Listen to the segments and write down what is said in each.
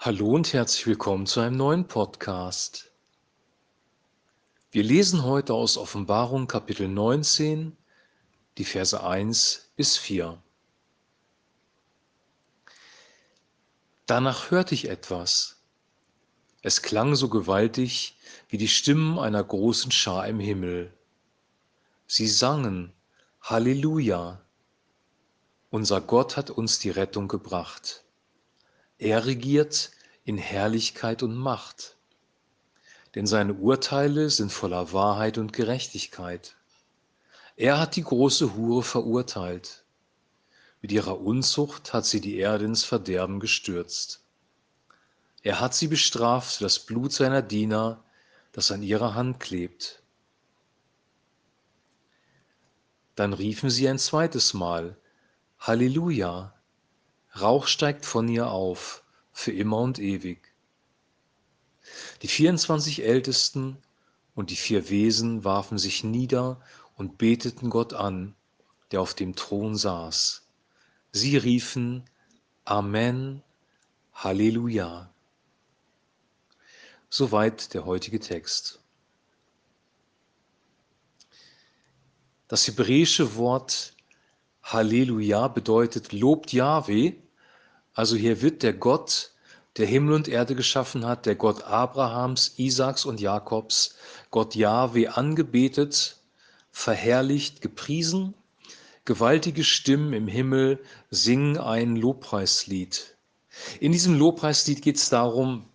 Hallo und herzlich willkommen zu einem neuen Podcast. Wir lesen heute aus Offenbarung Kapitel 19, die Verse 1 bis 4. Danach hörte ich etwas. Es klang so gewaltig wie die Stimmen einer großen Schar im Himmel. Sie sangen Halleluja. Unser Gott hat uns die Rettung gebracht. Er regiert in Herrlichkeit und Macht, denn seine Urteile sind voller Wahrheit und Gerechtigkeit. Er hat die große Hure verurteilt. Mit ihrer Unzucht hat sie die Erde ins Verderben gestürzt. Er hat sie bestraft für das Blut seiner Diener, das an ihrer Hand klebt. Dann riefen sie ein zweites Mal, Halleluja, Rauch steigt von ihr auf, für immer und ewig. Die 24 Ältesten und die vier Wesen warfen sich nieder und beteten Gott an, der auf dem Thron saß. Sie riefen Amen, Halleluja. Soweit der heutige Text. Das hebräische Wort Halleluja bedeutet lobt Jahwe. Also hier wird der Gott, der Himmel und Erde geschaffen hat, der Gott Abrahams, Isaaks und Jakobs, Gott Jahwe angebetet, verherrlicht, gepriesen. Gewaltige Stimmen im Himmel singen ein Lobpreislied. In diesem Lobpreislied geht es darum,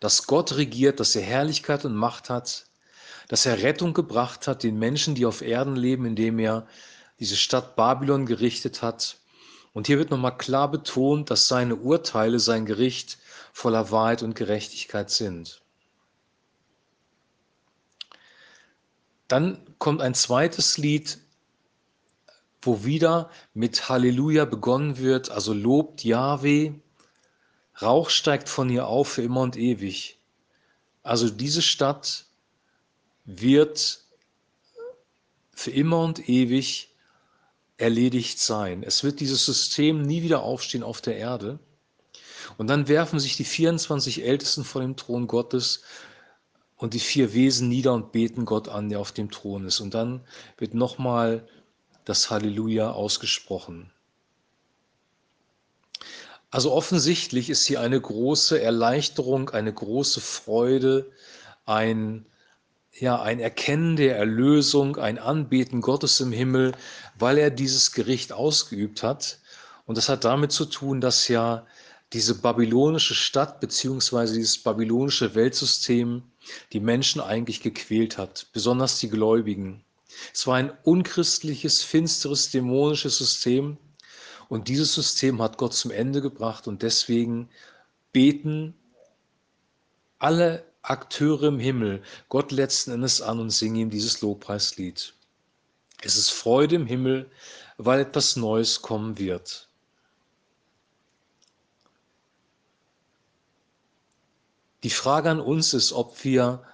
dass Gott regiert, dass er Herrlichkeit und Macht hat, dass er Rettung gebracht hat den Menschen, die auf Erden leben, indem er diese Stadt Babylon gerichtet hat. Und hier wird nochmal klar betont, dass seine Urteile, sein Gericht voller Wahrheit und Gerechtigkeit sind. Dann kommt ein zweites Lied, wo wieder mit Halleluja begonnen wird, also lobt Yahweh, Rauch steigt von ihr auf für immer und ewig. Also diese Stadt wird für immer und ewig erledigt sein. Es wird dieses System nie wieder aufstehen auf der Erde. Und dann werfen sich die 24 Ältesten vor dem Thron Gottes und die vier Wesen nieder und beten Gott an, der auf dem Thron ist. Und dann wird nochmal das Halleluja ausgesprochen. Also offensichtlich ist hier eine große Erleichterung, eine große Freude, ein ja, ein Erkennen der Erlösung, ein Anbeten Gottes im Himmel, weil er dieses Gericht ausgeübt hat. Und das hat damit zu tun, dass ja diese babylonische Stadt beziehungsweise dieses babylonische Weltsystem die Menschen eigentlich gequält hat, besonders die Gläubigen. Es war ein unchristliches, finsteres, dämonisches System und dieses System hat Gott zum Ende gebracht und deswegen beten alle Akteure im Himmel Gott letzten Endes an und singen ihm dieses Lobpreislied. Es ist Freude im Himmel, weil etwas Neues kommen wird. Die Frage an uns ist, ob wir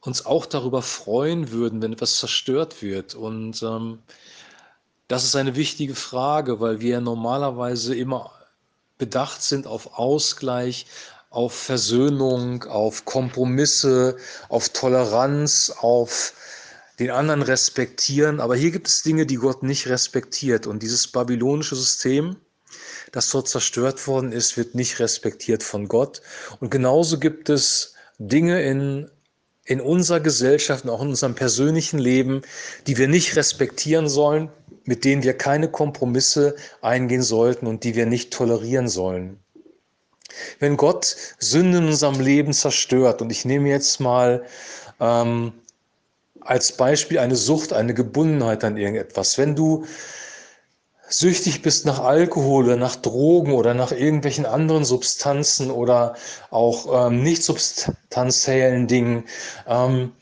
uns auch darüber freuen würden, wenn etwas zerstört wird. Und ähm, das ist eine wichtige Frage, weil wir normalerweise immer bedacht sind auf Ausgleich, auf Versöhnung, auf Kompromisse, auf Toleranz, auf den anderen respektieren. Aber hier gibt es Dinge, die Gott nicht respektiert. Und dieses babylonische System, das dort zerstört worden ist, wird nicht respektiert von Gott. Und genauso gibt es Dinge in, in unserer Gesellschaft und auch in unserem persönlichen Leben, die wir nicht respektieren sollen, mit denen wir keine Kompromisse eingehen sollten und die wir nicht tolerieren sollen. Wenn Gott Sünde in unserem Leben zerstört, und ich nehme jetzt mal ähm, als Beispiel eine Sucht, eine Gebundenheit an irgendetwas, wenn du süchtig bist nach Alkohol oder nach Drogen oder nach irgendwelchen anderen Substanzen oder auch ähm, nicht substanziellen Dingen, ähm,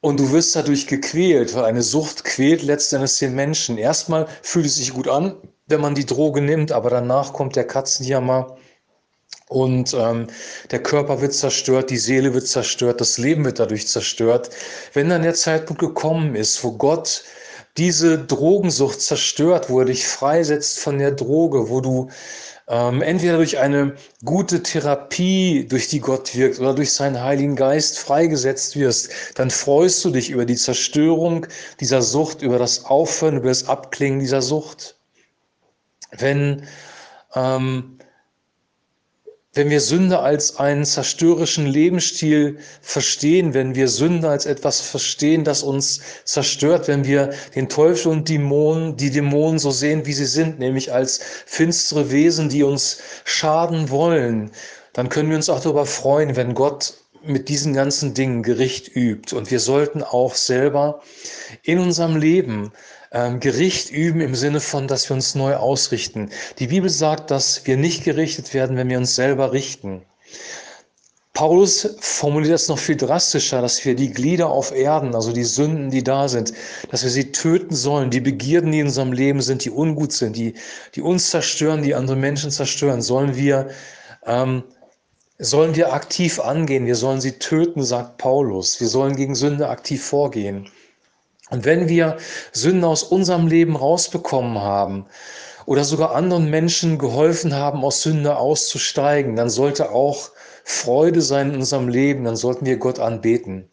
und du wirst dadurch gequält, weil eine Sucht quält letztendlich den Menschen. Erstmal fühlt es sich gut an, wenn man die Droge nimmt, aber danach kommt der Katzenjammer und ähm, der Körper wird zerstört, die Seele wird zerstört, das Leben wird dadurch zerstört. Wenn dann der Zeitpunkt gekommen ist, wo Gott diese Drogensucht zerstört, wo er dich freisetzt von der Droge, wo du ähm, entweder durch eine gute Therapie, durch die Gott wirkt, oder durch seinen Heiligen Geist freigesetzt wirst, dann freust du dich über die Zerstörung dieser Sucht, über das Aufhören, über das Abklingen dieser Sucht. Wenn ähm, wenn wir Sünde als einen zerstörerischen Lebensstil verstehen, wenn wir Sünde als etwas verstehen, das uns zerstört, wenn wir den Teufel und Dämonen, die Dämonen so sehen, wie sie sind, nämlich als finstere Wesen, die uns schaden wollen, dann können wir uns auch darüber freuen, wenn Gott mit diesen ganzen Dingen Gericht übt. Und wir sollten auch selber in unserem Leben ähm, Gericht üben im Sinne von, dass wir uns neu ausrichten. Die Bibel sagt, dass wir nicht gerichtet werden, wenn wir uns selber richten. Paulus formuliert das noch viel drastischer, dass wir die Glieder auf Erden, also die Sünden, die da sind, dass wir sie töten sollen. Die Begierden, die in unserem Leben sind, die ungut sind, die, die uns zerstören, die andere Menschen zerstören, sollen wir, ähm, sollen wir aktiv angehen. Wir sollen sie töten, sagt Paulus. Wir sollen gegen Sünde aktiv vorgehen. Und wenn wir Sünden aus unserem Leben rausbekommen haben oder sogar anderen Menschen geholfen haben, aus Sünde auszusteigen, dann sollte auch Freude sein in unserem Leben, dann sollten wir Gott anbeten.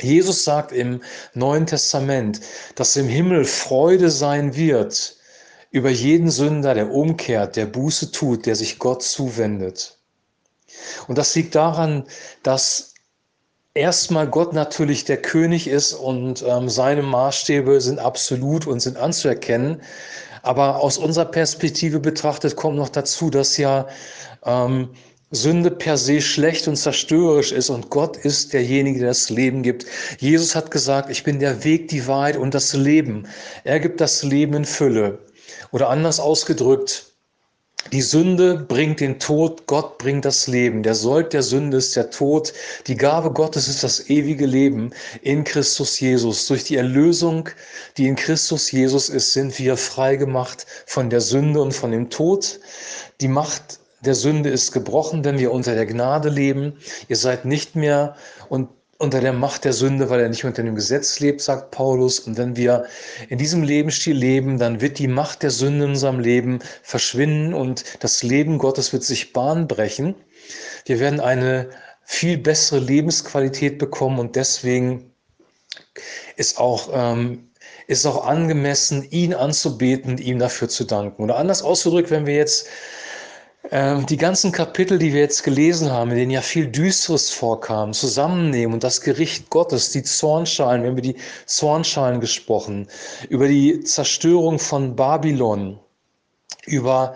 Jesus sagt im Neuen Testament, dass im Himmel Freude sein wird über jeden Sünder, der umkehrt, der Buße tut, der sich Gott zuwendet. Und das liegt daran, dass erstmal Gott natürlich der König ist und ähm, seine Maßstäbe sind absolut und sind anzuerkennen. Aber aus unserer Perspektive betrachtet kommt noch dazu, dass ja ähm, Sünde per se schlecht und zerstörerisch ist und Gott ist derjenige, der das Leben gibt. Jesus hat gesagt, ich bin der Weg, die Wahrheit und das Leben. Er gibt das Leben in Fülle. Oder anders ausgedrückt, die Sünde bringt den Tod, Gott bringt das Leben. Der Sold der Sünde ist der Tod. Die Gabe Gottes ist das ewige Leben in Christus Jesus. Durch die Erlösung, die in Christus Jesus ist, sind wir frei gemacht von der Sünde und von dem Tod. Die Macht der Sünde ist gebrochen, wenn wir unter der Gnade leben. Ihr seid nicht mehr und unter der Macht der Sünde, weil er nicht unter dem Gesetz lebt, sagt Paulus. Und wenn wir in diesem Lebensstil leben, dann wird die Macht der Sünde in unserem Leben verschwinden und das Leben Gottes wird sich Bahn brechen. Wir werden eine viel bessere Lebensqualität bekommen und deswegen ist auch, ähm, ist auch angemessen, ihn anzubeten ihm dafür zu danken. Oder anders ausgedrückt, wenn wir jetzt ähm, die ganzen Kapitel, die wir jetzt gelesen haben, in denen ja viel Düsteres vorkam, zusammennehmen und das Gericht Gottes, die Zornschalen, wir haben über die Zornschalen gesprochen, über die Zerstörung von Babylon, über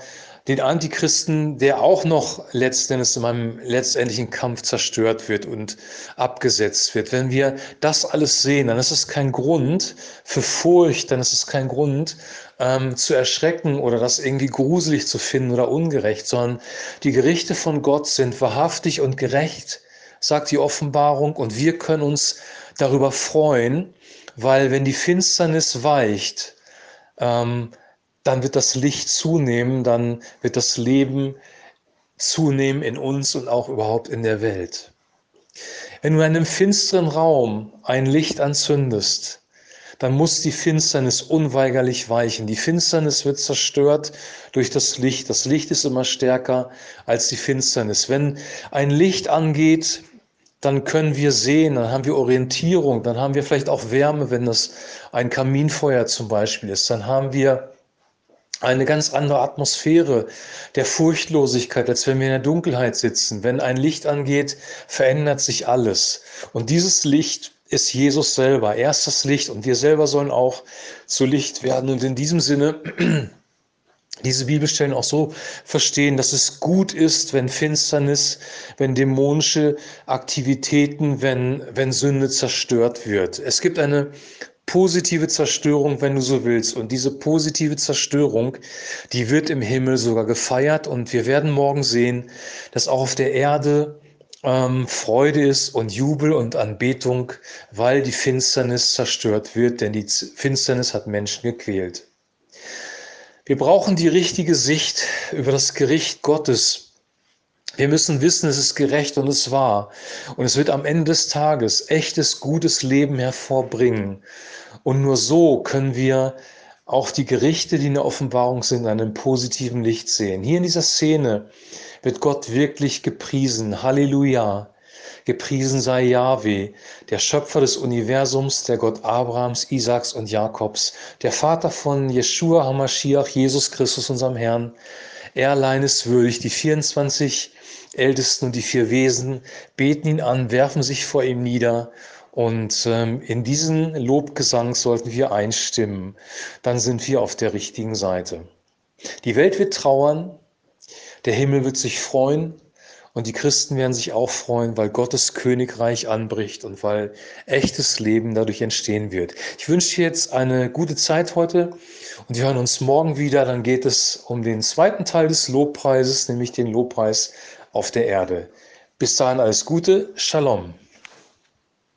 den Antichristen, der auch noch letztendlich in meinem letztendlichen Kampf zerstört wird und abgesetzt wird. Wenn wir das alles sehen, dann ist es kein Grund für Furcht, dann ist es kein Grund ähm, zu erschrecken oder das irgendwie gruselig zu finden oder ungerecht, sondern die Gerichte von Gott sind wahrhaftig und gerecht, sagt die Offenbarung, und wir können uns darüber freuen, weil wenn die Finsternis weicht, ähm, dann wird das Licht zunehmen, dann wird das Leben zunehmen in uns und auch überhaupt in der Welt. Wenn du in einem finsteren Raum ein Licht anzündest, dann muss die Finsternis unweigerlich weichen. Die Finsternis wird zerstört durch das Licht. Das Licht ist immer stärker als die Finsternis. Wenn ein Licht angeht, dann können wir sehen, dann haben wir Orientierung, dann haben wir vielleicht auch Wärme, wenn das ein Kaminfeuer zum Beispiel ist. Dann haben wir eine ganz andere Atmosphäre der Furchtlosigkeit, als wenn wir in der Dunkelheit sitzen. Wenn ein Licht angeht, verändert sich alles. Und dieses Licht ist Jesus selber. Er ist das Licht und wir selber sollen auch zu Licht werden. Und in diesem Sinne diese Bibelstellen auch so verstehen, dass es gut ist, wenn Finsternis, wenn dämonische Aktivitäten, wenn, wenn Sünde zerstört wird. Es gibt eine positive Zerstörung, wenn du so willst. Und diese positive Zerstörung, die wird im Himmel sogar gefeiert. Und wir werden morgen sehen, dass auch auf der Erde ähm, Freude ist und Jubel und Anbetung, weil die Finsternis zerstört wird, denn die Finsternis hat Menschen gequält. Wir brauchen die richtige Sicht über das Gericht Gottes wir müssen wissen, es ist gerecht und es wahr. Und es wird am Ende des Tages echtes, gutes Leben hervorbringen. Und nur so können wir auch die Gerichte, die in der Offenbarung sind, in einem positiven Licht sehen. Hier in dieser Szene wird Gott wirklich gepriesen. Halleluja. Gepriesen sei Yahweh, der Schöpfer des Universums, der Gott Abrahams, Isaaks und Jakobs, der Vater von Jeshua HaMashiach, Jesus Christus, unserem Herrn. Ist würdig. Die 24 Ältesten und die vier Wesen beten ihn an, werfen sich vor ihm nieder und ähm, in diesen Lobgesang sollten wir einstimmen. Dann sind wir auf der richtigen Seite. Die Welt wird trauern, der Himmel wird sich freuen und die Christen werden sich auch freuen, weil Gottes Königreich anbricht und weil echtes Leben dadurch entstehen wird. Ich wünsche dir jetzt eine gute Zeit heute und wir hören uns morgen wieder. Dann geht es um den zweiten Teil des Lobpreises, nämlich den Lobpreis auf der Erde. Bis dahin alles Gute. Shalom.